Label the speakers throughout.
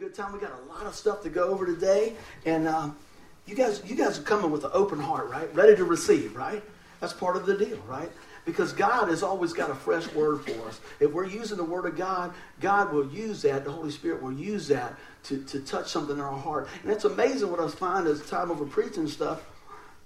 Speaker 1: good time. We got a lot of stuff to go over today, and um, you guys, you guys are coming with an open heart, right? Ready to receive, right? That's part of the deal, right? Because God has always got a fresh word for us. If we're using the Word of God, God will use that. The Holy Spirit will use that to, to touch something in our heart. And it's amazing what I find as time over preaching stuff.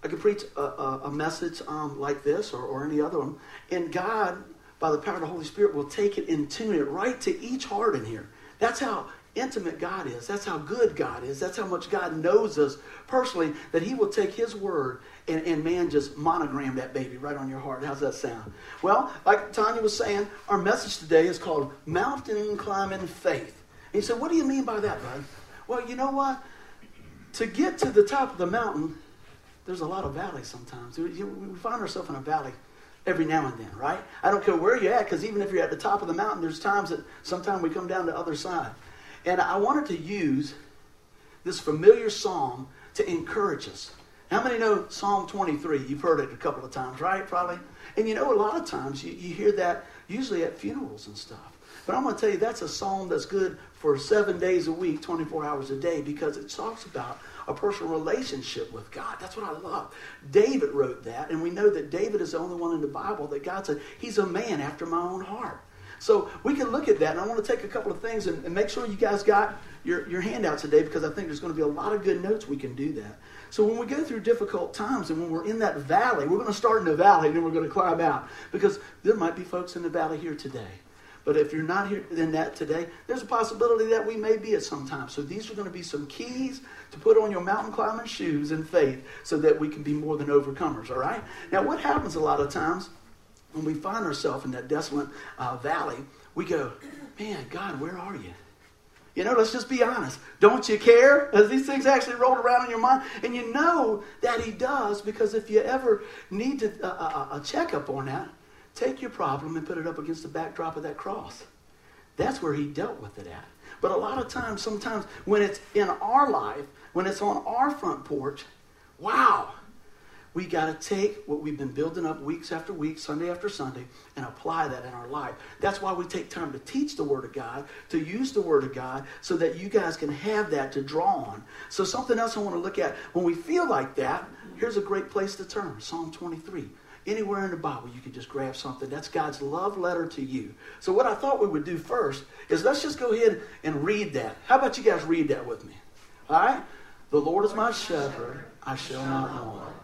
Speaker 1: I can preach a, a, a message um, like this or, or any other one, and God, by the power of the Holy Spirit, will take it and tune it right to each heart in here. That's how intimate God is. That's how good God is. That's how much God knows us personally, that He will take His word and, and man just monogram that baby right on your heart. How's that sound? Well, like Tanya was saying, our message today is called Mountain Climbing Faith. And you said, What do you mean by that, bud? Well, you know what? To get to the top of the mountain, there's a lot of valleys sometimes. We find ourselves in a valley every now and then, right? I don't care where you're at, because even if you're at the top of the mountain, there's times that sometimes we come down the other side. And I wanted to use this familiar psalm to encourage us. How many know Psalm 23? You've heard it a couple of times, right? Probably. And you know, a lot of times you, you hear that usually at funerals and stuff. But I'm going to tell you, that's a psalm that's good for seven days a week, 24 hours a day, because it talks about a personal relationship with God. That's what I love. David wrote that, and we know that David is the only one in the Bible that God said, He's a man after my own heart. So we can look at that, and I want to take a couple of things and, and make sure you guys got your, your handouts today because I think there's going to be a lot of good notes we can do that. So when we go through difficult times and when we're in that valley, we're going to start in the valley and then we're going to climb out because there might be folks in the valley here today. But if you're not here in that today, there's a possibility that we may be at some time. So these are going to be some keys to put on your mountain climbing shoes in faith so that we can be more than overcomers, all right? Now, what happens a lot of times when we find ourselves in that desolate uh, valley, we go, man, God, where are you? You know, let's just be honest. Don't you care? As these things actually rolled around in your mind? And you know that He does because if you ever need to, uh, a, a checkup on that, take your problem and put it up against the backdrop of that cross. That's where He dealt with it at. But a lot of times, sometimes when it's in our life, when it's on our front porch, wow, we got to take what we've been building up weeks after week, Sunday after Sunday, and apply that in our life. That's why we take time to teach the Word of God, to use the Word of God, so that you guys can have that to draw on. So, something else I want to look at when we feel like that, here's a great place to turn Psalm 23. Anywhere in the Bible, you can just grab something. That's God's love letter to you. So, what I thought we would do first is let's just go ahead and read that. How about you guys read that with me? All right? The Lord is my shepherd, I shall not want.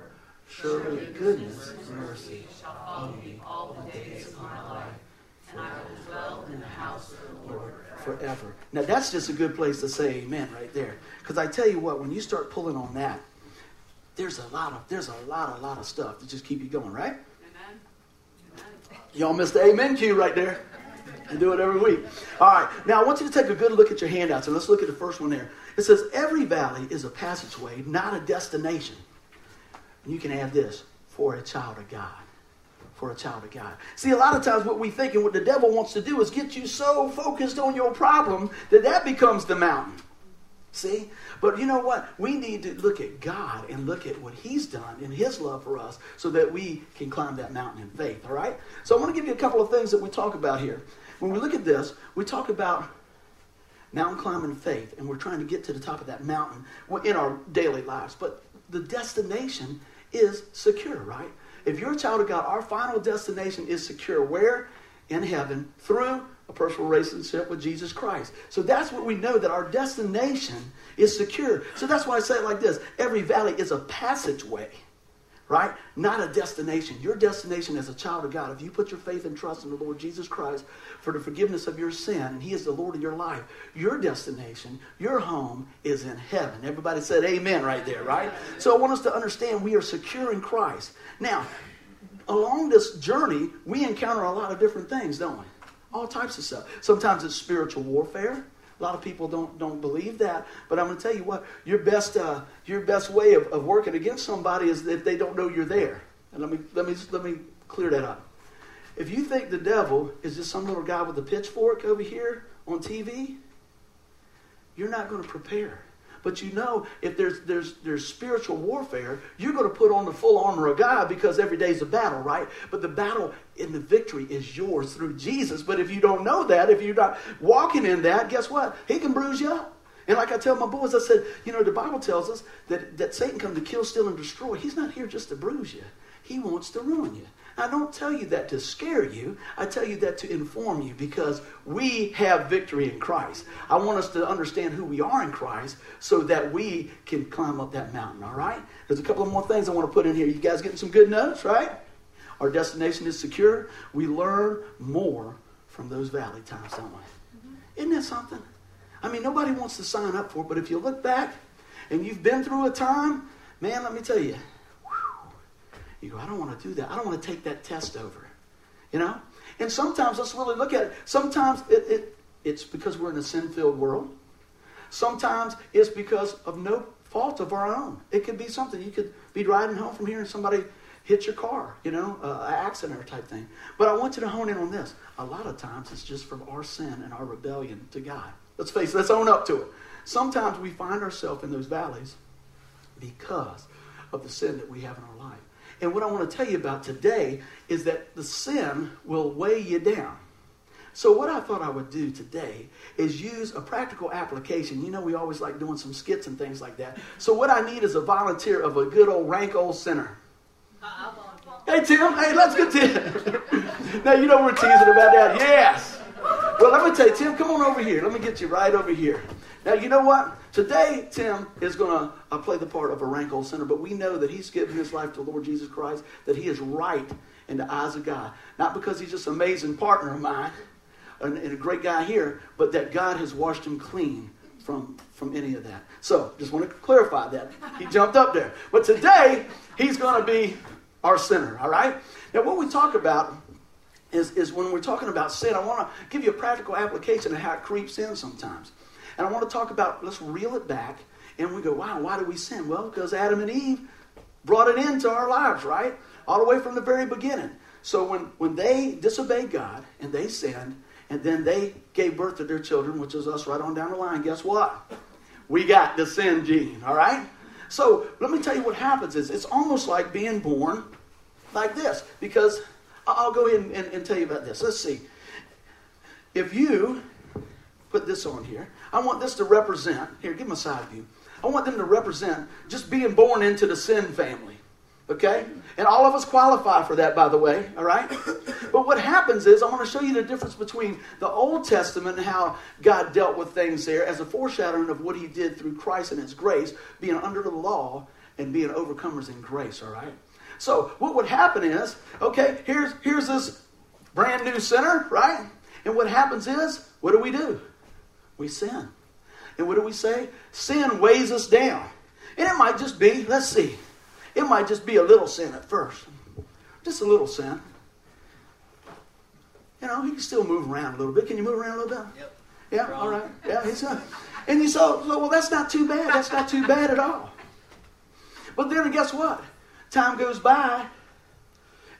Speaker 1: Surely goodness and mercy shall follow me all the days of my life, and I will dwell in the house of the Lord forever. Now that's just a good place to say amen right there. Because I tell you what, when you start pulling on that, there's a lot of there's a lot, a lot of stuff to just keep you going, right? Amen. amen. Y'all missed the amen cue right there. I do it every week. All right. Now I want you to take a good look at your handouts, and let's look at the first one there. It says every valley is a passageway, not a destination. And you can add this for a child of God. For a child of God. See, a lot of times what we think and what the devil wants to do is get you so focused on your problem that that becomes the mountain. See? But you know what? We need to look at God and look at what He's done in His love for us so that we can climb that mountain in faith, all right? So I want to give you a couple of things that we talk about here. When we look at this, we talk about mountain climbing faith, and we're trying to get to the top of that mountain in our daily lives. But the destination is secure, right? If you're a child of God, our final destination is secure. Where? In heaven through a personal relationship with Jesus Christ. So that's what we know that our destination is secure. So that's why I say it like this every valley is a passageway right? Not a destination. Your destination as a child of God, if you put your faith and trust in the Lord Jesus Christ for the forgiveness of your sin, and He is the Lord of your life, your destination, your home is in heaven. Everybody said amen right there, right? So I want us to understand we are secure in Christ. Now, along this journey, we encounter a lot of different things, don't we? All types of stuff. Sometimes it's spiritual warfare. A lot of people don't, don't believe that. But I'm going to tell you what, your best, uh, your best way of, of working against somebody is if they don't know you're there. And let me, let, me, let me clear that up. If you think the devil is just some little guy with a pitchfork over here on TV, you're not going to prepare. But you know, if there's, there's, there's spiritual warfare, you're going to put on the full armor of God because every day's a battle, right? But the battle and the victory is yours through Jesus. But if you don't know that, if you're not walking in that, guess what? He can bruise you up. And like I tell my boys, I said, you know, the Bible tells us that, that Satan comes to kill, steal, and destroy. He's not here just to bruise you. He wants to ruin you. I don't tell you that to scare you. I tell you that to inform you because we have victory in Christ. I want us to understand who we are in Christ so that we can climb up that mountain, all right? There's a couple of more things I want to put in here. You guys getting some good notes, right? Our destination is secure. We learn more from those valley times, don't we? Isn't that something? I mean, nobody wants to sign up for it, but if you look back and you've been through a time, man, let me tell you, you go, I don't want to do that. I don't want to take that test over. You know? And sometimes, let's really look at it. Sometimes it, it, it's because we're in a sin filled world. Sometimes it's because of no fault of our own. It could be something. You could be riding home from here and somebody hit your car, you know, uh, an accident or type thing. But I want you to hone in on this. A lot of times it's just from our sin and our rebellion to God. Let's face it, let's own up to it. Sometimes we find ourselves in those valleys because of the sin that we have in our life. And what I want to tell you about today is that the sin will weigh you down. So, what I thought I would do today is use a practical application. You know, we always like doing some skits and things like that. So, what I need is a volunteer of a good old rank old sinner. Hey, Tim. Hey, let's get Tim. now, you know we're teasing about that. Yes. Well, let me tell you, Tim, come on over here. Let me get you right over here. Now, you know what? Today, Tim is going to uh, play the part of a rank old sinner, but we know that he's given his life to Lord Jesus Christ, that he is right in the eyes of God. Not because he's just an amazing partner of mine and, and a great guy here, but that God has washed him clean from, from any of that. So, just want to clarify that. He jumped up there. But today, he's going to be our sinner, all right? Now, what we talk about is, is when we're talking about sin, I want to give you a practical application of how it creeps in sometimes. And I want to talk about, let's reel it back. And we go, wow, why do we sin? Well, because Adam and Eve brought it into our lives, right? All the way from the very beginning. So when, when they disobeyed God and they sinned, and then they gave birth to their children, which is us right on down the line, guess what? We got the sin gene, all right? So let me tell you what happens is it's almost like being born like this. Because I'll go ahead and, and, and tell you about this. Let's see. If you put this on here. I want this to represent, here, give them a side view. I want them to represent just being born into the sin family. Okay? And all of us qualify for that, by the way, all right? But what happens is, I want to show you the difference between the Old Testament and how God dealt with things there as a foreshadowing of what he did through Christ and his grace, being under the law and being overcomers in grace, all right? So, what would happen is, okay, here's, here's this brand new sinner, right? And what happens is, what do we do? We sin. And what do we say? Sin weighs us down. And it might just be, let's see, it might just be a little sin at first. Just a little sin. You know, he can still move around a little bit. Can you move around a little bit?
Speaker 2: Yep.
Speaker 1: Yeah, all right. Yeah, he's uh, and you so, so well that's not too bad. That's not too bad at all. But then guess what? Time goes by,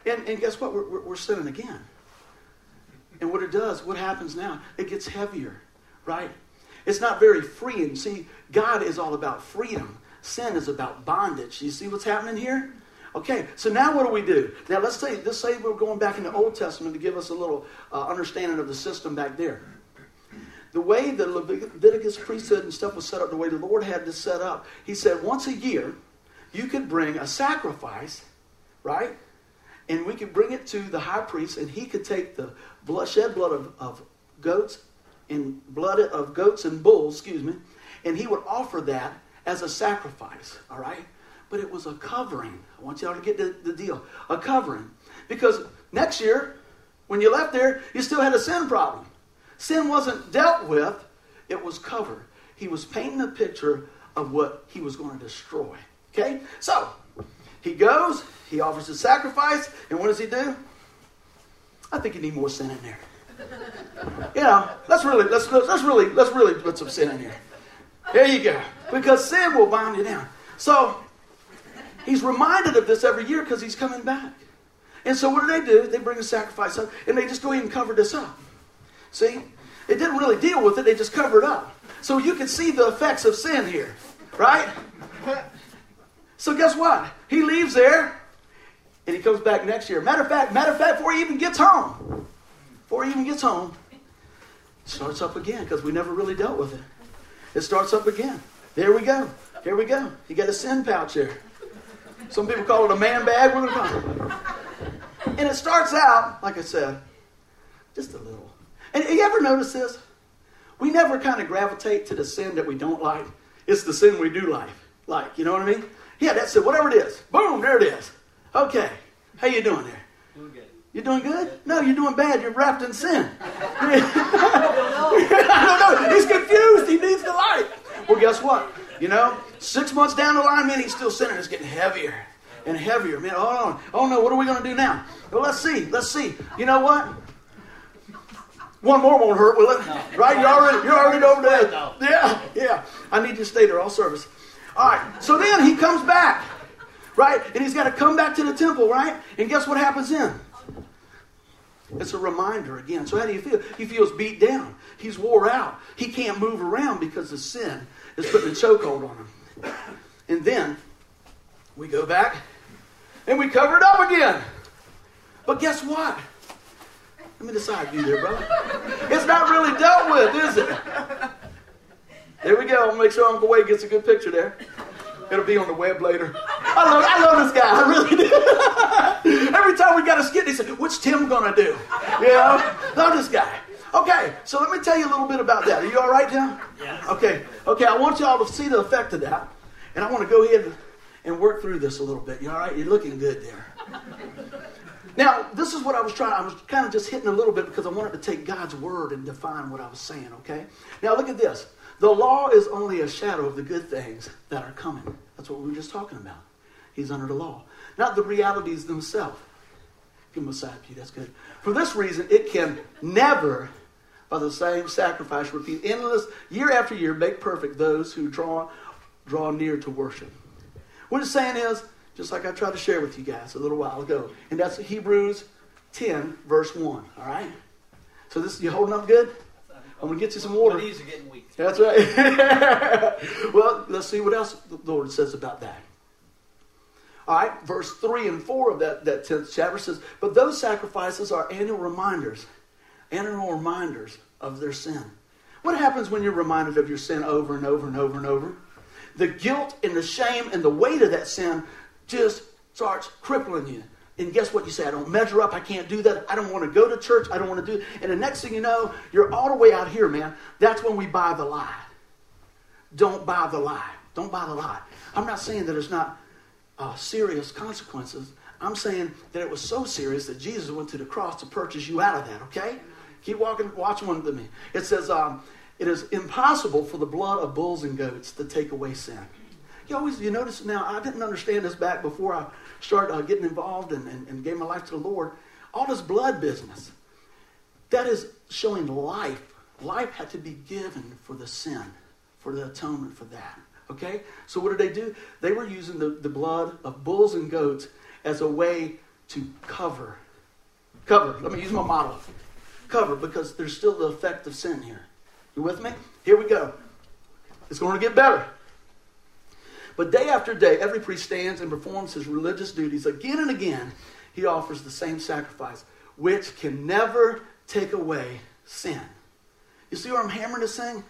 Speaker 1: and, and guess what? We're, we're, we're sinning again. And what it does, what happens now? It gets heavier right? It's not very freeing. See, God is all about freedom. Sin is about bondage. You see what's happening here? Okay, so now what do we do? Now let's say, let's say we're going back in the Old Testament to give us a little uh, understanding of the system back there. The way the Leviticus priesthood and stuff was set up, the way the Lord had this set up, He said once a year you could bring a sacrifice, right? And we could bring it to the high priest, and he could take the blood, shed blood of, of goats in blood of goats and bulls, excuse me, and he would offer that as a sacrifice, all right? But it was a covering. I want y'all to get the, the deal. A covering. Because next year, when you left there, you still had a sin problem. Sin wasn't dealt with, it was covered. He was painting a picture of what he was going to destroy. Okay? So, he goes, he offers a sacrifice, and what does he do? I think you need more sin in there. You know, let's really, let's, let's really, let's really put some sin in here. There you go. Because sin will bind you down. So, he's reminded of this every year because he's coming back. And so what do they do? They bring a sacrifice up and they just go ahead and cover this up. See? It didn't really deal with it, they just covered up. So you can see the effects of sin here, right? So guess what? He leaves there and he comes back next year. Matter of fact, matter of fact, before he even gets home, before he even gets home, it starts up again because we never really dealt with it. It starts up again. There we go. Here we go. You got a sin pouch here. Some people call it a man bag. We're going to call it. And it starts out, like I said, just a little. And you ever notice this? We never kind of gravitate to the sin that we don't like. It's the sin we do like. Like, you know what I mean? Yeah, that's it. Whatever it is. Boom, there it is. Okay. How you doing there?
Speaker 2: Good.
Speaker 1: Doing good? No, you're doing bad. You're wrapped in sin. I don't know. He's confused. He needs the light. Well, guess what? You know, six months down the line, man, he's still sinning. It's getting heavier and heavier. Man, oh, oh no, what are we going to do now? Well, let's see. Let's see. You know what? One more won't hurt, will it? No. Right? You're already, you're already over there. Yeah, yeah. I need you to stay there all service. All right. So then he comes back, right? And he's got to come back to the temple, right? And guess what happens then? It's a reminder again. So how do you feel? He feels beat down. He's wore out. He can't move around because the sin is putting a chokehold on him. And then we go back and we cover it up again. But guess what? Let me decide you there, brother. It's not really dealt with, is it? There we go. I'll make sure Uncle Wade gets a good picture there. It'll be on the web later. I love, I love this guy. I really do. Every time we got a skit, he said, "What's Tim gonna do?" You know, love this guy. Okay, so let me tell you a little bit about that. Are you all right, Tim?
Speaker 2: Yes.
Speaker 1: Okay. Okay. I want y'all to see the effect of that, and I want to go ahead and work through this a little bit. You all right? You're looking good there. Now, this is what I was trying. I was kind of just hitting a little bit because I wanted to take God's word and define what I was saying. Okay. Now look at this. The law is only a shadow of the good things that are coming. That's what we were just talking about. He's under the law, not the realities themselves. Give him a side pew, that's good. For this reason, it can never, by the same sacrifice, repeat endless, year after year, make perfect those who draw, draw near to worship. What it's saying is, just like I tried to share with you guys a little while ago, and that's Hebrews 10, verse 1. All right? So this you holding up good? I'm going to get you some water.
Speaker 2: My knees are getting weak.
Speaker 1: That's right. well, let's see what else the Lord says about that. All right, verse 3 and 4 of that, that 10th chapter says, But those sacrifices are annual reminders, annual reminders of their sin. What happens when you're reminded of your sin over and over and over and over? The guilt and the shame and the weight of that sin just starts crippling you. And guess what you say? I don't measure up. I can't do that. I don't want to go to church. I don't want to do. And the next thing you know, you're all the way out here, man. That's when we buy the lie. Don't buy the lie. Don't buy the lie. I'm not saying that it's not uh, serious consequences. I'm saying that it was so serious that Jesus went to the cross to purchase you out of that. Okay? Keep walking. Watch one with me. It says, um, "It is impossible for the blood of bulls and goats to take away sin." You always you notice now. I didn't understand this back before I started uh, getting involved and, and, and gave my life to the Lord. All this blood business, that is showing life. Life had to be given for the sin, for the atonement for that. Okay? So what did they do? They were using the, the blood of bulls and goats as a way to cover. Cover. Let me use my model. Cover, because there's still the effect of sin here. You with me? Here we go. It's going to get better. But day after day, every priest stands and performs his religious duties again and again. He offers the same sacrifice, which can never take away sin. You see where I'm hammering this thing?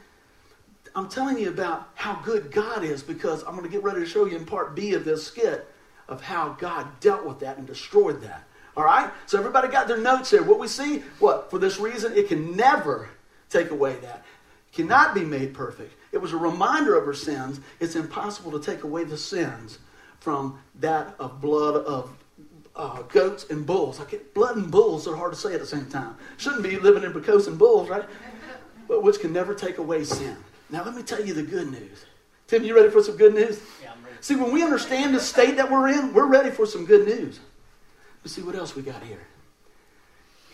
Speaker 1: I'm telling you about how good God is because I'm going to get ready to show you in part B of this skit of how God dealt with that and destroyed that. All right? So everybody got their notes here. What we see, what? For this reason, it can never take away that. Cannot be made perfect. It was a reminder of her sins. It's impossible to take away the sins from that of blood of uh, goats and bulls. I get blood and bulls are hard to say at the same time. Shouldn't be living in and bulls, right? But which can never take away sin. Now let me tell you the good news. Tim, you ready for some good news?
Speaker 2: Yeah, I'm ready.
Speaker 1: See, when we understand the state that we're in, we're ready for some good news. Let's see what else we got here.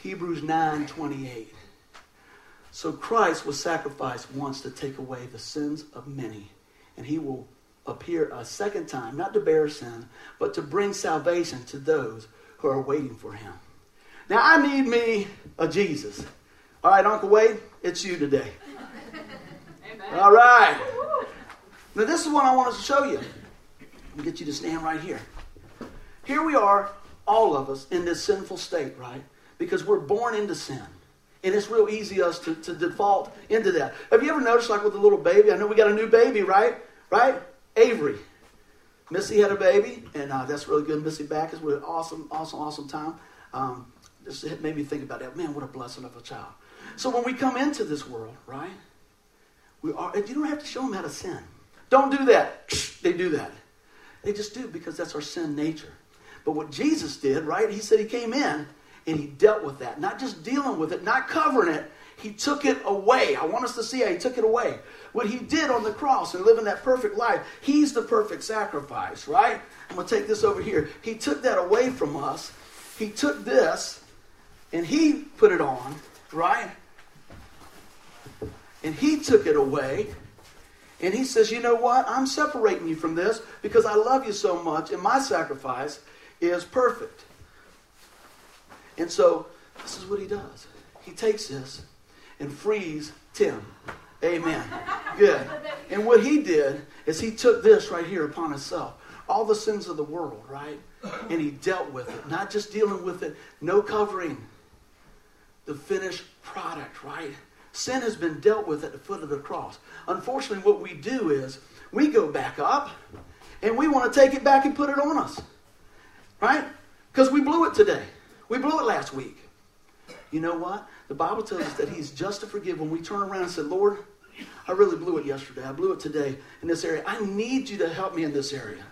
Speaker 1: Hebrews 9 28. So Christ was sacrificed once to take away the sins of many, and he will appear a second time, not to bear sin, but to bring salvation to those who are waiting for him. Now, I need me a Jesus. All right, Uncle Wade, it's you today. Amen. All right. Now, this is what I want to show you. Let me get you to stand right here. Here we are, all of us, in this sinful state, right? Because we're born into sin. And it's real easy us to, to default into that. Have you ever noticed, like with a little baby? I know we got a new baby, right? Right? Avery. Missy had a baby, and uh, that's really good. Missy back is with an awesome, awesome, awesome time. Um, just made me think about that. Man, what a blessing of a child. So when we come into this world, right? We are. You don't have to show them how to sin. Don't do that. They do that. They just do because that's our sin nature. But what Jesus did, right? He said he came in and he dealt with that. Not just dealing with it, not covering it. He took it away. I want us to see how he took it away. What he did on the cross and living that perfect life, he's the perfect sacrifice, right? I'm going to take this over here. He took that away from us. He took this and he put it on, right? And he took it away. And he says, You know what? I'm separating you from this because I love you so much, and my sacrifice is perfect. And so this is what he does. He takes this and frees Tim. Amen. Good. And what he did is he took this right here upon himself. All the sins of the world, right? And he dealt with it. Not just dealing with it, no covering. The finished product, right? Sin has been dealt with at the foot of the cross. Unfortunately, what we do is we go back up and we want to take it back and put it on us. Right? Because we blew it today. We blew it last week. You know what? The Bible tells us that He's just to forgive when we turn around and say, Lord, I really blew it yesterday. I blew it today in this area. I need you to help me in this area.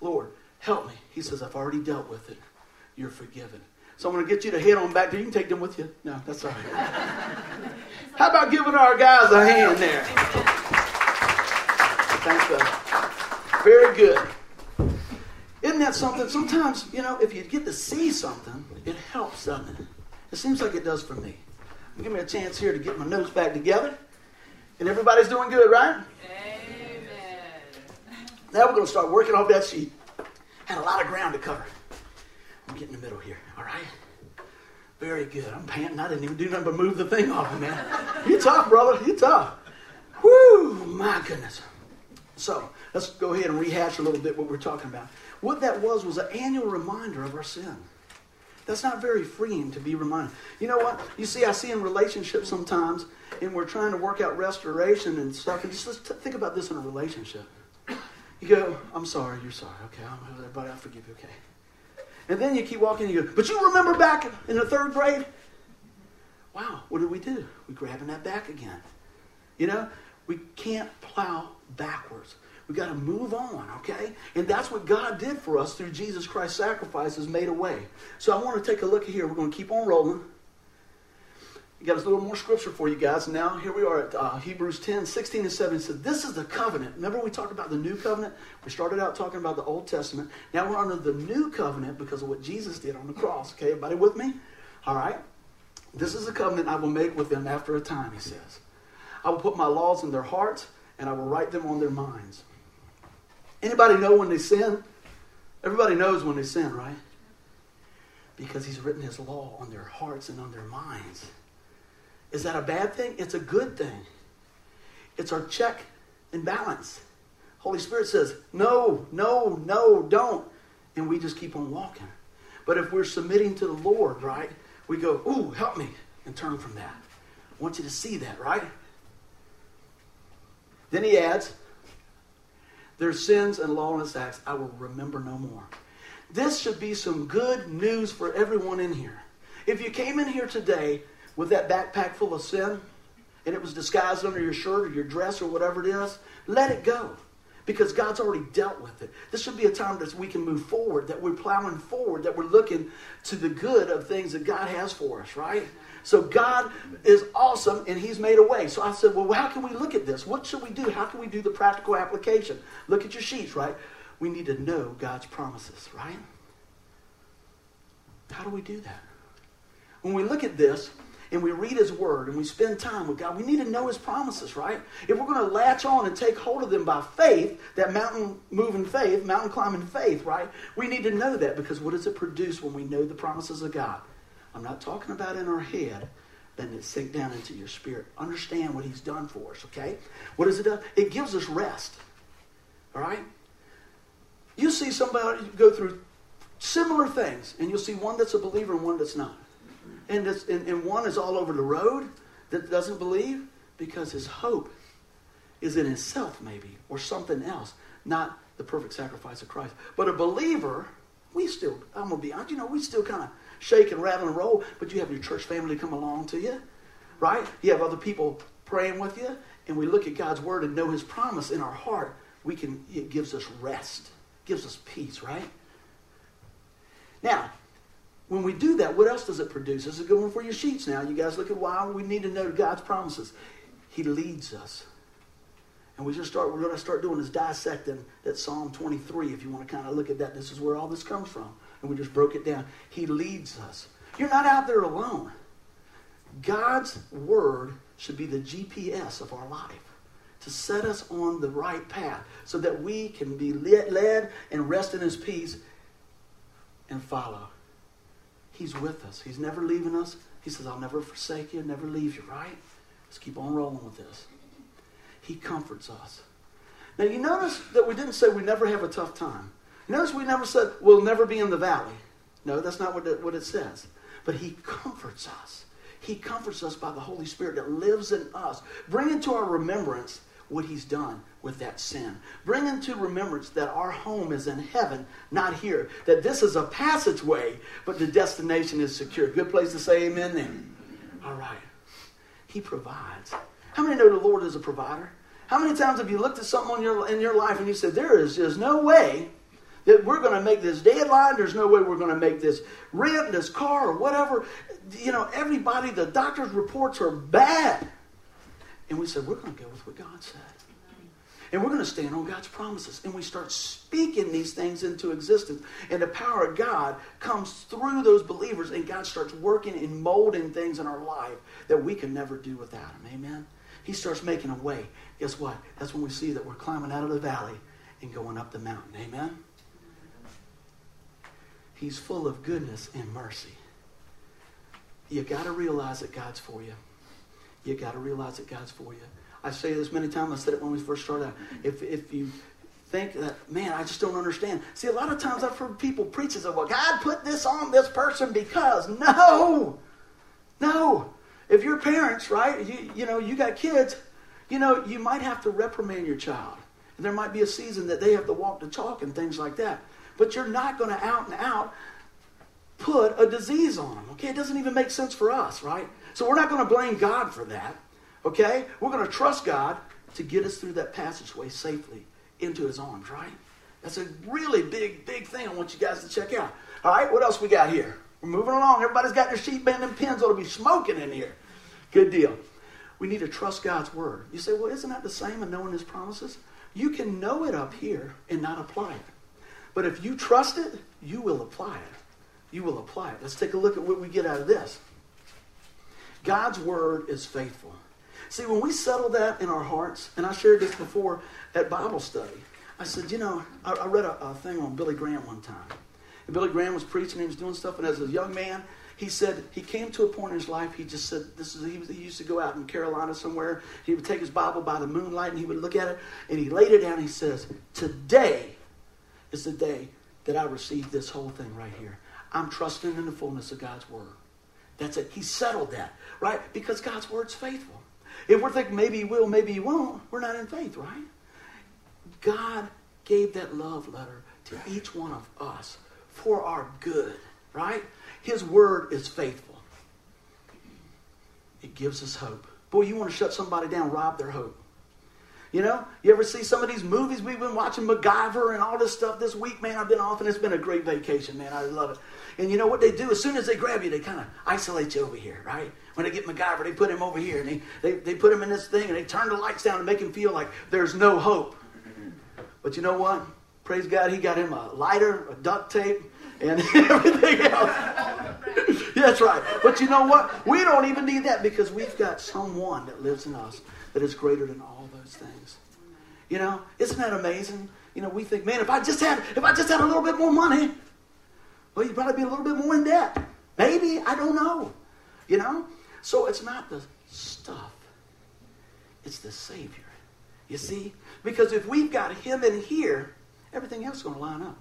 Speaker 1: Lord, help me. He says, I've already dealt with it. You're forgiven. So I'm going to get you to head on back there. You can take them with you. No, that's all right. How about giving our guys a hand there? Thanks, brother. Very good. That something? Sometimes, you know, if you get to see something, it helps, doesn't it? It seems like it does for me. Give me a chance here to get my notes back together. And everybody's doing good, right? Amen. Now we're going to start working off that sheet. Had a lot of ground to cover. I'm getting in the middle here, all right? Very good. I'm panting. I didn't even do nothing but move the thing off, man. You tough, brother. You tough. Whoo, my goodness. So let's go ahead and rehash a little bit what we're talking about. What that was was an annual reminder of our sin. That's not very freeing to be reminded. You know what? You see, I see in relationships sometimes, and we're trying to work out restoration and stuff. And just let's think about this in a relationship. You go, I'm sorry, you're sorry. Okay, I'm, everybody, I forgive you. Okay. And then you keep walking and you go, but you remember back in the third grade? Wow, what did we do? We're grabbing that back again. You know, we can't plow backwards. We got to move on, okay? And that's what God did for us through Jesus Christ's sacrifice has made a way. So I want to take a look here. We're going to keep on rolling. We got a little more scripture for you guys. Now, here we are at uh, Hebrews 10, 16 and 17. So this is the covenant. Remember we talked about the new covenant? We started out talking about the Old Testament. Now we're under the new covenant because of what Jesus did on the cross. Okay, everybody with me? All right. This is a covenant I will make with them after a time, he says. I will put my laws in their hearts, and I will write them on their minds. Anybody know when they sin? Everybody knows when they sin, right? Because he's written his law on their hearts and on their minds. Is that a bad thing? It's a good thing. It's our check and balance. Holy Spirit says, no, no, no, don't. And we just keep on walking. But if we're submitting to the Lord, right, we go, ooh, help me, and turn from that. I want you to see that, right? Then he adds, their sins and lawless acts I will remember no more. This should be some good news for everyone in here. If you came in here today with that backpack full of sin and it was disguised under your shirt or your dress or whatever it is, let it go because God's already dealt with it. This should be a time that we can move forward, that we're plowing forward, that we're looking to the good of things that God has for us, right? So God is awesome and He's made a way. So I said, well, how can we look at this? What should we do? How can we do the practical application? Look at your sheets, right? We need to know God's promises, right? How do we do that? When we look at this, and we read His Word and we spend time with God, we need to know His promises, right? If we're going to latch on and take hold of them by faith, that mountain moving faith, mountain climbing faith, right? We need to know that because what does it produce when we know the promises of God? I'm not talking about in our head, letting it sink down into your spirit. Understand what He's done for us, okay? What does it do? It gives us rest, all right? You see somebody go through similar things, and you'll see one that's a believer and one that's not. And, and, and one is all over the road that doesn't believe because his hope is in himself, maybe, or something else, not the perfect sacrifice of Christ. But a believer, we still, I'm going to be honest, you know, we still kind of shake and rattle and roll, but you have your church family come along to you, right? You have other people praying with you, and we look at God's word and know his promise in our heart. We can, it gives us rest, gives us peace, right? Now, when we do that, what else does it produce? This is a good one for your sheets now. You guys look at why we need to know God's promises. He leads us. And we just start, we're going to start doing is dissecting that Psalm 23. If you want to kind of look at that, this is where all this comes from. And we just broke it down. He leads us. You're not out there alone. God's word should be the GPS of our life to set us on the right path so that we can be led and rest in his peace and follow. He's with us. He's never leaving us. He says, I'll never forsake you, never leave you, right? Let's keep on rolling with this. He comforts us. Now, you notice that we didn't say we never have a tough time. Notice we never said we'll never be in the valley. No, that's not what it, what it says. But He comforts us. He comforts us by the Holy Spirit that lives in us. Bring into our remembrance what He's done with that sin. Bring into remembrance that our home is in heaven, not here. That this is a passageway, but the destination is secure. Good place to say amen then. All right. He provides. How many know the Lord is a provider? How many times have you looked at something in your, life and you said, there is just no way that we're going to make this deadline. There's no way we're going to make this rent, this car, or whatever. You know, everybody, the doctor's reports are bad. And we said, we're going to go with what God said. And we're going to stand on God's promises. And we start speaking these things into existence. And the power of God comes through those believers, and God starts working and molding things in our life that we can never do without Him. Amen? He starts making a way. Guess what? That's when we see that we're climbing out of the valley and going up the mountain. Amen? He's full of goodness and mercy. You got to realize that God's for you. You got to realize that God's for you. I say this many times. I said it when we first started out. If, if you think that, man, I just don't understand. See, a lot of times I've heard people preach as, well, God put this on this person because. No! No! If you're parents, right, you, you know, you got kids, you know, you might have to reprimand your child. And there might be a season that they have to walk the chalk and things like that. But you're not going to out and out put a disease on them. Okay? It doesn't even make sense for us, right? So we're not going to blame God for that. Okay? We're going to trust God to get us through that passageway safely into his arms, right? That's a really big, big thing I want you guys to check out. All right, what else we got here? We're moving along. Everybody's got their sheet band and pins to be smoking in here. Good deal. We need to trust God's word. You say, well, isn't that the same in knowing his promises? You can know it up here and not apply it. But if you trust it, you will apply it. You will apply it. Let's take a look at what we get out of this. God's word is faithful. See, when we settle that in our hearts, and I shared this before at Bible study, I said, you know, I, I read a, a, thing on Billy Graham one time. And Billy Graham was preaching, he was doing stuff, and as a young man, he said he came to a point in his life, he just said, this is, he, was, he used to go out in Carolina somewhere. He would take his Bible by the moonlight, and he would look at it, and he laid it down, and he says, today is the day that I received this whole thing right here. I'm trusting in the fullness of God's word. That's it. He settled that, right? Because God's word's faithful. If we're thinking maybe he will, maybe he won't, we're not in faith, right? God gave that love letter to each one of us for our good, right? His word is faithful. It gives us hope. Boy, you want to shut somebody down, rob their hope. You know, you ever see some of these movies we've been watching, MacGyver and all this stuff this week? Man, I've been off and it's been a great vacation, man. I love it. And you know what they do? As soon as they grab you, they kind of isolate you over here, right? When they get MacGyver, they put him over here and they, they, they put him in this thing and they turn the lights down to make him feel like there's no hope. But you know what? Praise God, he got him a lighter, a duct tape, and everything else. That's right. But you know what? We don't even need that because we've got someone that lives in us that is greater than all those things. You know, isn't that amazing? You know, we think, man, if I just had if I just had a little bit more money, well, you'd probably be a little bit more in debt. Maybe, I don't know. You know? So it's not the stuff. It's the Savior. You see? Because if we've got him in here, everything else is going to line up.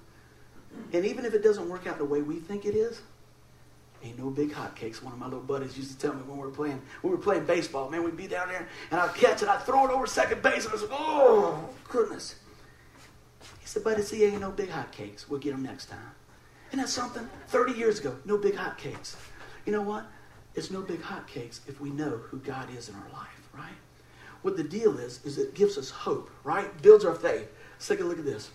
Speaker 1: And even if it doesn't work out the way we think it is, ain't no big hotcakes. One of my little buddies used to tell me when we were playing, when we were playing baseball, man, we'd be down there and I'd catch it, I'd throw it over second base, and I was like, oh, goodness. He said, buddy, see, ain't no big hotcakes. We'll get them next time. And that's something 30 years ago, no big hotcakes. You know what? It's no big hotcakes if we know who God is in our life, right? What the deal is, is it gives us hope, right? Builds our faith. Let's take a look at this.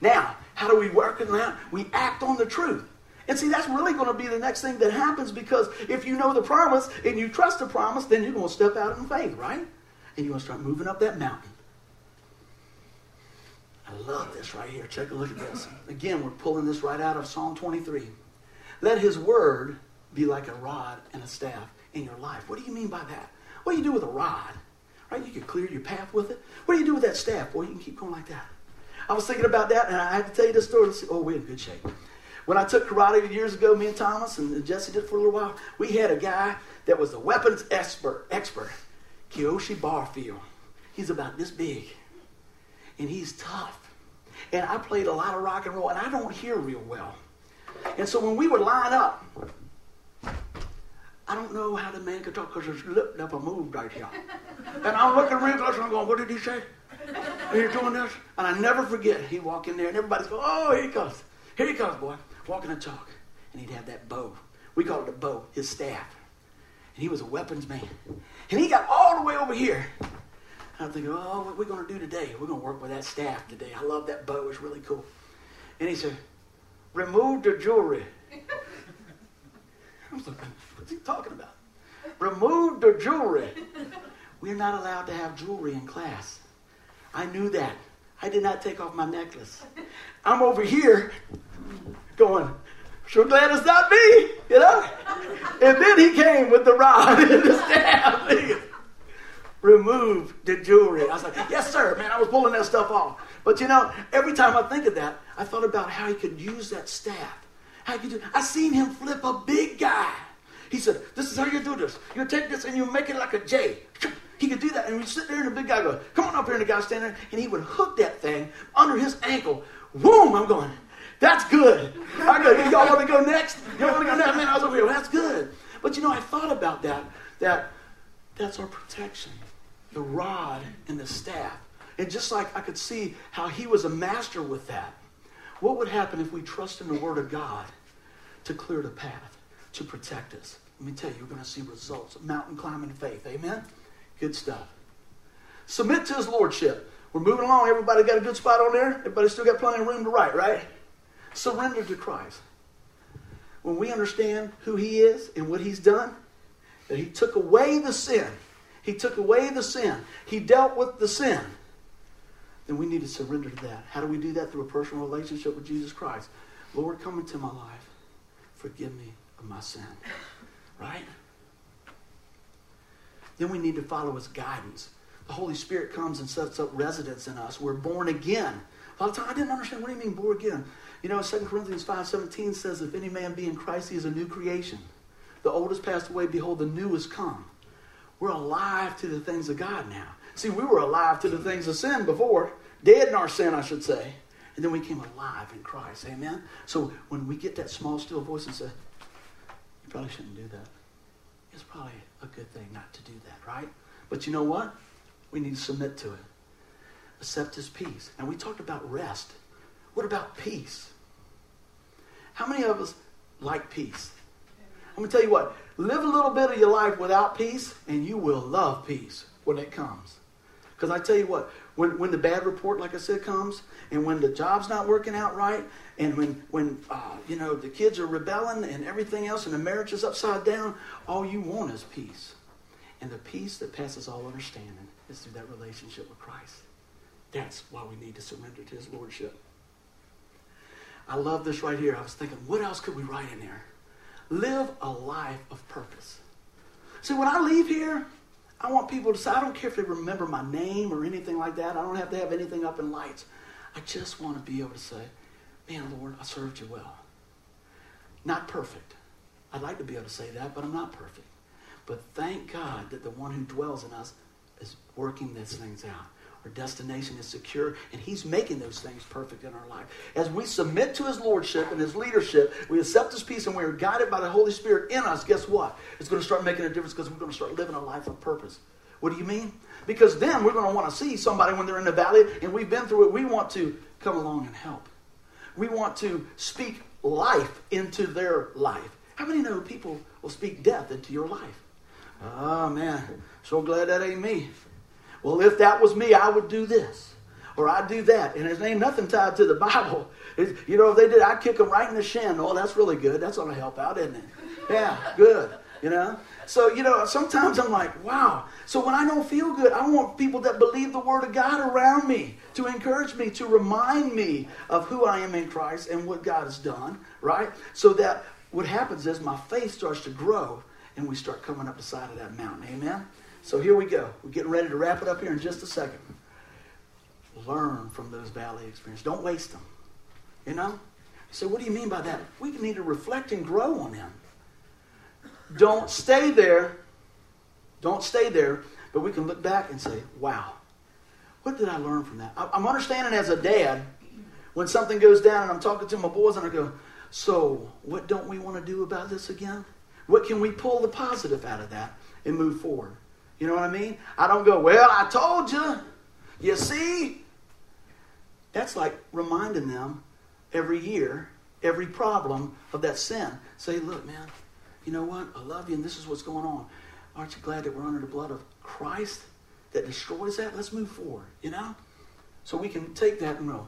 Speaker 1: Now, how do we work it out? We act on the truth. And see, that's really going to be the next thing that happens because if you know the promise and you trust the promise, then you're going to step out in faith, right? And you're going to start moving up that mountain. I love this right here. Check a look at this. Again, we're pulling this right out of Psalm 23. Let his word be like a rod and a staff in your life. What do you mean by that? What do you do with a rod? Right? You can clear your path with it. What do you do with that staff? Well, you can keep going like that. I was thinking about that, and I have to tell you this story. Oh, we're in good shape. When I took karate years ago, me and Thomas and Jesse did for a little while, we had a guy that was a weapons expert, expert, Kiyoshi Barfield. He's about this big, and he's tough. And I played a lot of rock and roll, and I don't hear real well. And so when we would line up, I don't know how the man could talk because his lip never moved right here. And I'm looking real close and I'm going, what did he say? Are you doing this? And I never forget, he'd walk in there and everybody's going, oh, here he comes. Here he comes, boy. Walking and talk. And he'd have that bow. We called it a bow, his staff. And he was a weapons man. And he got all the way over here. I'm thinking, oh, what are we going to do today? We're going to work with that staff today. I love that bow. It's really cool. And he said, remove the jewelry. I'm looking, what's he talking about? Remove the jewelry. We're not allowed to have jewelry in class. I knew that. I did not take off my necklace. I'm over here going, sure glad it's not me, you know? And then he came with the rod and the staff. Remove the jewelry. I was like, yes, sir, man, I was pulling that stuff off. But you know, every time I think of that, I thought about how he could use that staff. How he could do, I seen him flip a big guy. He said, This is how you do this. You take this and you make it like a J. He could do that. And we'd sit there and the big guy go, Come on up here. And the guy standing there and he would hook that thing under his ankle. Boom! I'm going, That's good. I go, Y'all want to go next? Y'all want to go next? Man, I was over here. Well, that's good. But you know, I thought about that. That that's our protection. The rod and the staff. And just like I could see how he was a master with that. What would happen if we trust in the Word of God to clear the path, to protect us? Let me tell you, you're going to see results. Mountain climbing faith. Amen? Good stuff. Submit to his lordship. We're moving along. Everybody got a good spot on there? Everybody still got plenty of room to write, right? Surrender to Christ. When we understand who he is and what he's done, that he took away the sin, he took away the sin, he dealt with the sin, then we need to surrender to that. How do we do that? Through a personal relationship with Jesus Christ. Lord, come into my life. Forgive me of my sin. Right? Then we need to follow his guidance. The Holy Spirit comes and sets up residence in us. We're born again. A lot of times I didn't understand what do you mean born again? You know, 2 Corinthians 5.17 says, if any man be in Christ, he is a new creation. The old has passed away, behold, the new has come. We're alive to the things of God now. See, we were alive to the things of sin before, dead in our sin, I should say. And then we came alive in Christ. Amen? So when we get that small, still voice and say, you probably shouldn't do that, it's probably a good thing not to do that, right? But you know what? We need to submit to it. Accept his peace. And we talked about rest. What about peace? How many of us like peace? I'm going to tell you what. Live a little bit of your life without peace, and you will love peace when it comes. Because I tell you what, when, when the bad report, like I said, comes, and when the job's not working out right, and when, when uh, you know, the kids are rebelling and everything else, and the marriage is upside down, all you want is peace. And the peace that passes all understanding is through that relationship with Christ. That's why we need to surrender to his lordship. I love this right here. I was thinking, what else could we write in there? live a life of purpose. See, when I leave here, I want people to say, I don't care if they remember my name or anything like that. I don't have to have anything up in lights. I just want to be able to say, man, Lord, I served you well. Not perfect. I'd like to be able to say that, but I'm not perfect. But thank God that the one who dwells in us is working these things out. Our destination is secure, and He's making those things perfect in our life. As we submit to His Lordship and His leadership, we accept His peace, and we are guided by the Holy Spirit in us. Guess what? It's going to start making a difference because we're going to start living a life of purpose. What do you mean? Because then we're going to want to see somebody when they're in the valley, and we've been through it. We want to come along and help. We want to speak life into their life. How many know people will speak death into your life? Oh, man. So glad that ain't me. Well, if that was me, I would do this or I'd do that. And there's ain't nothing tied to the Bible. It's, you know, if they did, I'd kick them right in the shin. Oh, that's really good. That's going to help out, isn't it? Yeah, good. You know? So, you know, sometimes I'm like, wow. So when I don't feel good, I want people that believe the Word of God around me to encourage me, to remind me of who I am in Christ and what God has done, right? So that what happens is my faith starts to grow and we start coming up the side of that mountain. Amen? So here we go. We're getting ready to wrap it up here in just a second. Learn from those valley experiences. Don't waste them. You know? So what do you mean by that? We need to reflect and grow on them. Don't stay there. Don't stay there. But we can look back and say, wow, what did I learn from that? I'm understanding as a dad when something goes down and I'm talking to my boys and I go, so what don't we want to do about this again? What can we pull the positive out of that and move forward? You know what I mean? I don't go, well, I told you. You see? That's like reminding them every year, every problem of that sin. Say, look, man, you know what? I love you and this is what's going on. Aren't you glad that we're under the blood of Christ that destroys that? Let's move forward, you know? So we can take that and go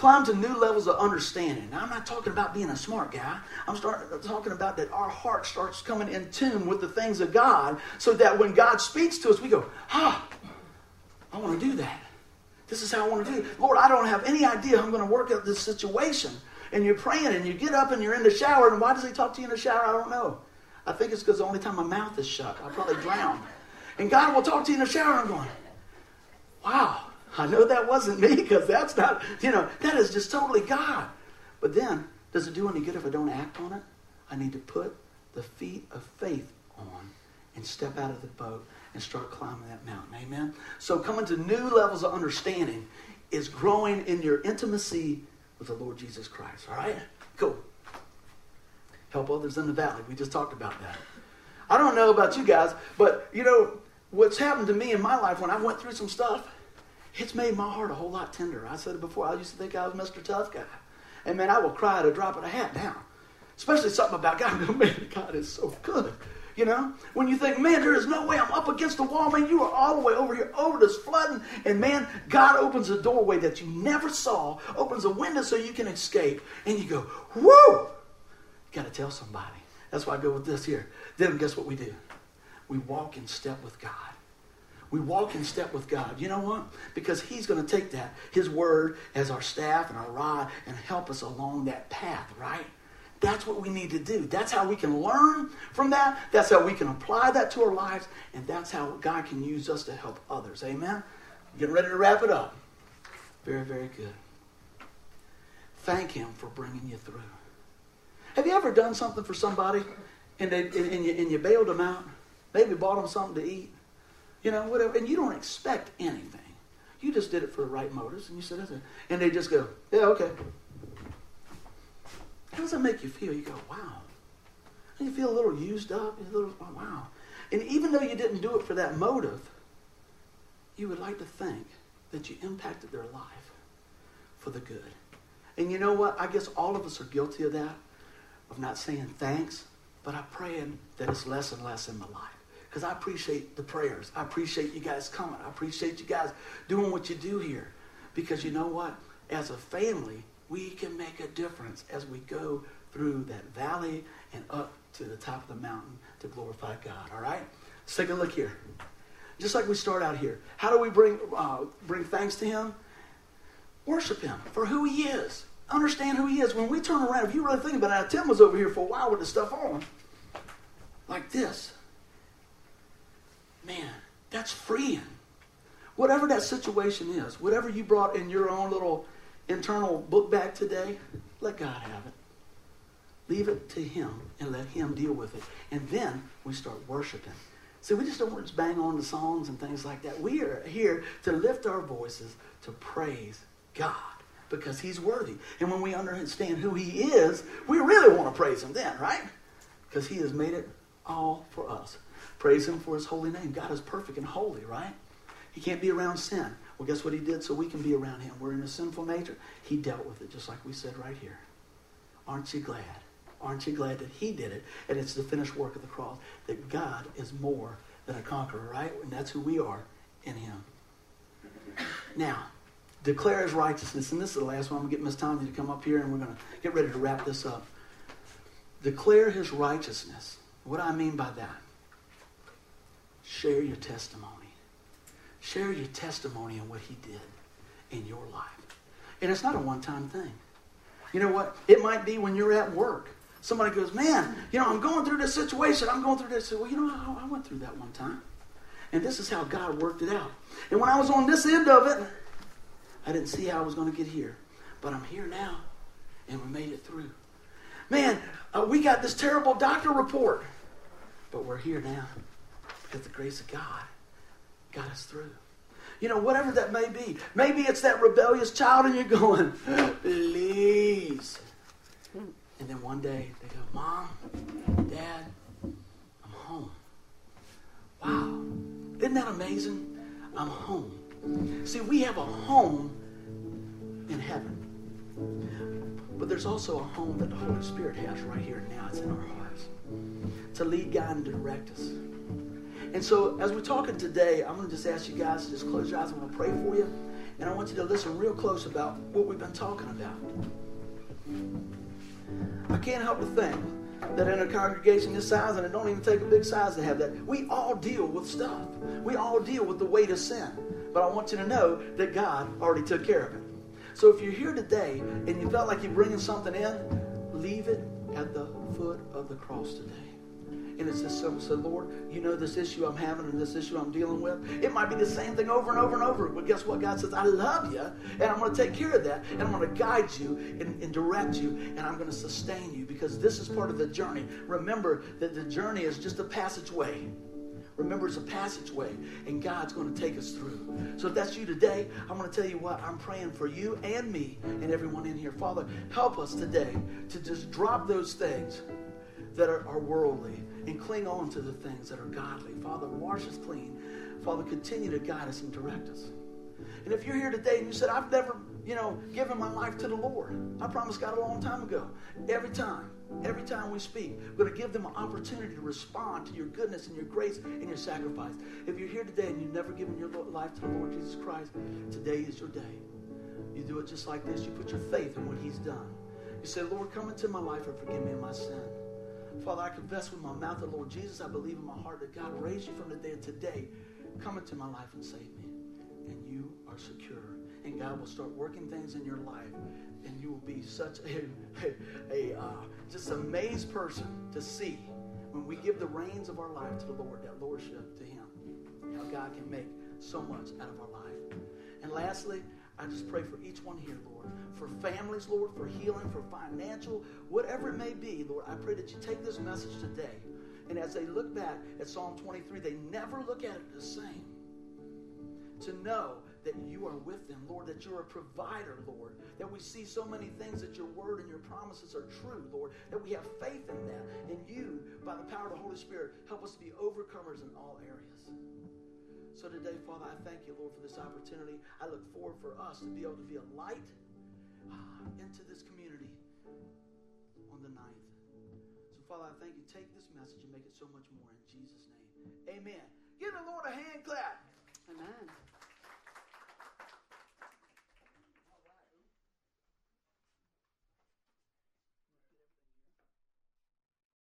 Speaker 1: climb to new levels of understanding. Now, I'm not talking about being a smart guy. I'm start, talking about that our heart starts coming in tune with the things of God so that when God speaks to us, we go, ah, I want to do that. This is how I want to do it. Lord, I don't have any idea how I'm going to work out this situation. And you're praying and you get up and you're in the shower. And why does he talk to you in the shower? I don't know. I think it's because the only time my mouth is shut. I probably drown. And God will talk to you in the shower. I'm going, wow, I know that wasn't me because that's not, you know, that is just totally God. But then, does it do any good if I don't act on it? I need to put the feet of faith on and step out of the boat and start climbing that mountain. Amen? So, coming to new levels of understanding is growing in your intimacy with the Lord Jesus Christ. All right? Cool. Help others in the valley. We just talked about that. I don't know about you guys, but you know, what's happened to me in my life when I went through some stuff, it's made my heart a whole lot tender. I said it before, I used to think I was Mr. Tough Guy. And man, I will cry at a drop of a hat now. Especially something about God. Man, God is so good. You know, when you think, man, there is no way I'm up against the wall, man, you are all the way over here, over this flooding, and man, God opens a doorway that you never saw, opens a window so you can escape, and you go, whoo! Got to tell somebody. That's why I go with this here. Then guess what we do? We walk in step with God. We walk in step with God. You know what? Because He's going to take that, His word, as our staff and our rod, and help us along that path, right? That's what we need to do. That's how we can learn from that. That's how we can apply that to our lives. And that's how God can use us to help others. Amen? Getting ready to wrap it up. Very, very good. Thank Him for bringing you through. Have you ever done something for somebody and, they, and, you, and you bailed them out? Maybe bought them something to eat? You know, whatever. And you don't expect anything. You just did it for the right motives, and you said, That's it. and they just go, yeah, okay. How does that make you feel? You go, wow. And you feel a little used up. A little, oh, wow. And even though you didn't do it for that motive, you would like to think that you impacted their life for the good. And you know what? I guess all of us are guilty of that, of not saying thanks, but I'm praying that it's less and less in my life because I appreciate the prayers. I appreciate you guys coming. I appreciate you guys doing what you do here. Because you know what? As a family, we can make a difference as we go through that valley and up to the top of the mountain to glorify God. All right? Let's take a look here. Just like we start out here. How do we bring, uh, bring thanks to Him? Worship Him for who He is. Understand who He is. When we turn around, if you really think about it, Tim was over here for a while with the stuff on. like this. Man, that's freeing. Whatever that situation is, whatever you brought in your own little internal book bag today, let God have it. Leave it to Him and let Him deal with it. And then we start worshiping. See, we just don't just bang on the songs and things like that. We are here to lift our voices to praise God because He's worthy. And when we understand who He is, we really want to praise Him then, right? Because He has made it all for us. Praise Him for His holy name. God is perfect and holy, right? He can't be around sin. Well, guess what He did so we can be around Him? We're in a sinful nature. He dealt with it, just like we said right here. Aren't you glad? Aren't you glad that He did it? And it's the finished work of the cross. That God is more than a conqueror, right? And that's who we are in Him. Now, declare His righteousness. And this is the last one. I'm going to get Miss Tommy to come up here and we're going to get ready to wrap this up. Declare His righteousness. What do I mean by that? Share your testimony. Share your testimony on what He did in your life. And it's not a one time thing. You know what? It might be when you're at work. Somebody goes, Man, you know, I'm going through this situation. I'm going through this. Well, you know, I went through that one time. And this is how God worked it out. And when I was on this end of it, I didn't see how I was going to get here. But I'm here now, and we made it through. Man, uh, we got this terrible doctor report, but we're here now because the grace of God got us through. You know, whatever that may be. Maybe it's that rebellious child, and you're going, please. And then one day they go, Mom, Dad, I'm home. Wow. Isn't that amazing? I'm home. See, we have a home in heaven. But there's also a home that the Holy Spirit has right here and now. It's in our hearts to lead, guide, and direct us. And so, as we're talking today, I'm going to just ask you guys to just close your eyes. I'm going to pray for you. And I want you to listen real close about what we've been talking about. I can't help but think that in a congregation this size, and it don't even take a big size to have that, we all deal with stuff. We all deal with the weight of sin. But I want you to know that God already took care of it. So if you're here today and you felt like you're bringing something in, leave it at the foot of the cross today. And it's just simple. Say, Lord, you know this issue I'm having and this issue I'm dealing with. It might be the same thing over and over and over. But guess what? God says, I love you, and I'm going to take care of that, and I'm going to guide you and, and direct you, and I'm going to sustain you because this is part of the journey. Remember that the journey is just a passageway. Remember, it's a passageway, and God's going to take us through. So if that's you today, I'm going to tell you what, I'm praying for you and me and everyone in here. Father, help us today to just drop those things that are, are worldly and cling on to the things that are godly. Father, wash us clean. Father, continue to guide us and direct us. And if you're here today and you said, I've never, you know, given my life to the Lord, I promised God a long time ago. Every time, every time we speak, we're going to give them an opportunity to respond to your goodness and your grace and your sacrifice. If you're here today and you've never given your life to the Lord Jesus Christ, today is your day. You do it just like this. You put your faith in what He's done. You say, Lord, come into my life and forgive me of my sin. Father, I confess with my mouth the Lord Jesus. I believe in my heart that God raised you from the dead today. Come into my life and save me. And you are secure. And God will start working things in your life. And you will be such a, a, a uh, just amazed person to see when we give the reins of our life to the Lord, that lordship to Him. How God can make so much out of our life. And lastly, I just pray for each one here, Lord, for families, Lord, for healing, for financial, whatever it may be, Lord. I pray that you take this message today, and as they look back at Psalm 23, they never look at it the same. To know that you are with them, Lord, that you're a provider, Lord, that we see so many things that your word and your promises are true, Lord, that we have faith in that. And you, by the power of the Holy Spirit, help us to be overcomers in all areas. So today, Father, I thank you, Lord, for this opportunity. I look forward for us to be able to be a light ah, into this community on the 9th. So, Father, I thank you. Take this message and make it so much more in Jesus' name. Amen. Give the Lord a hand clap.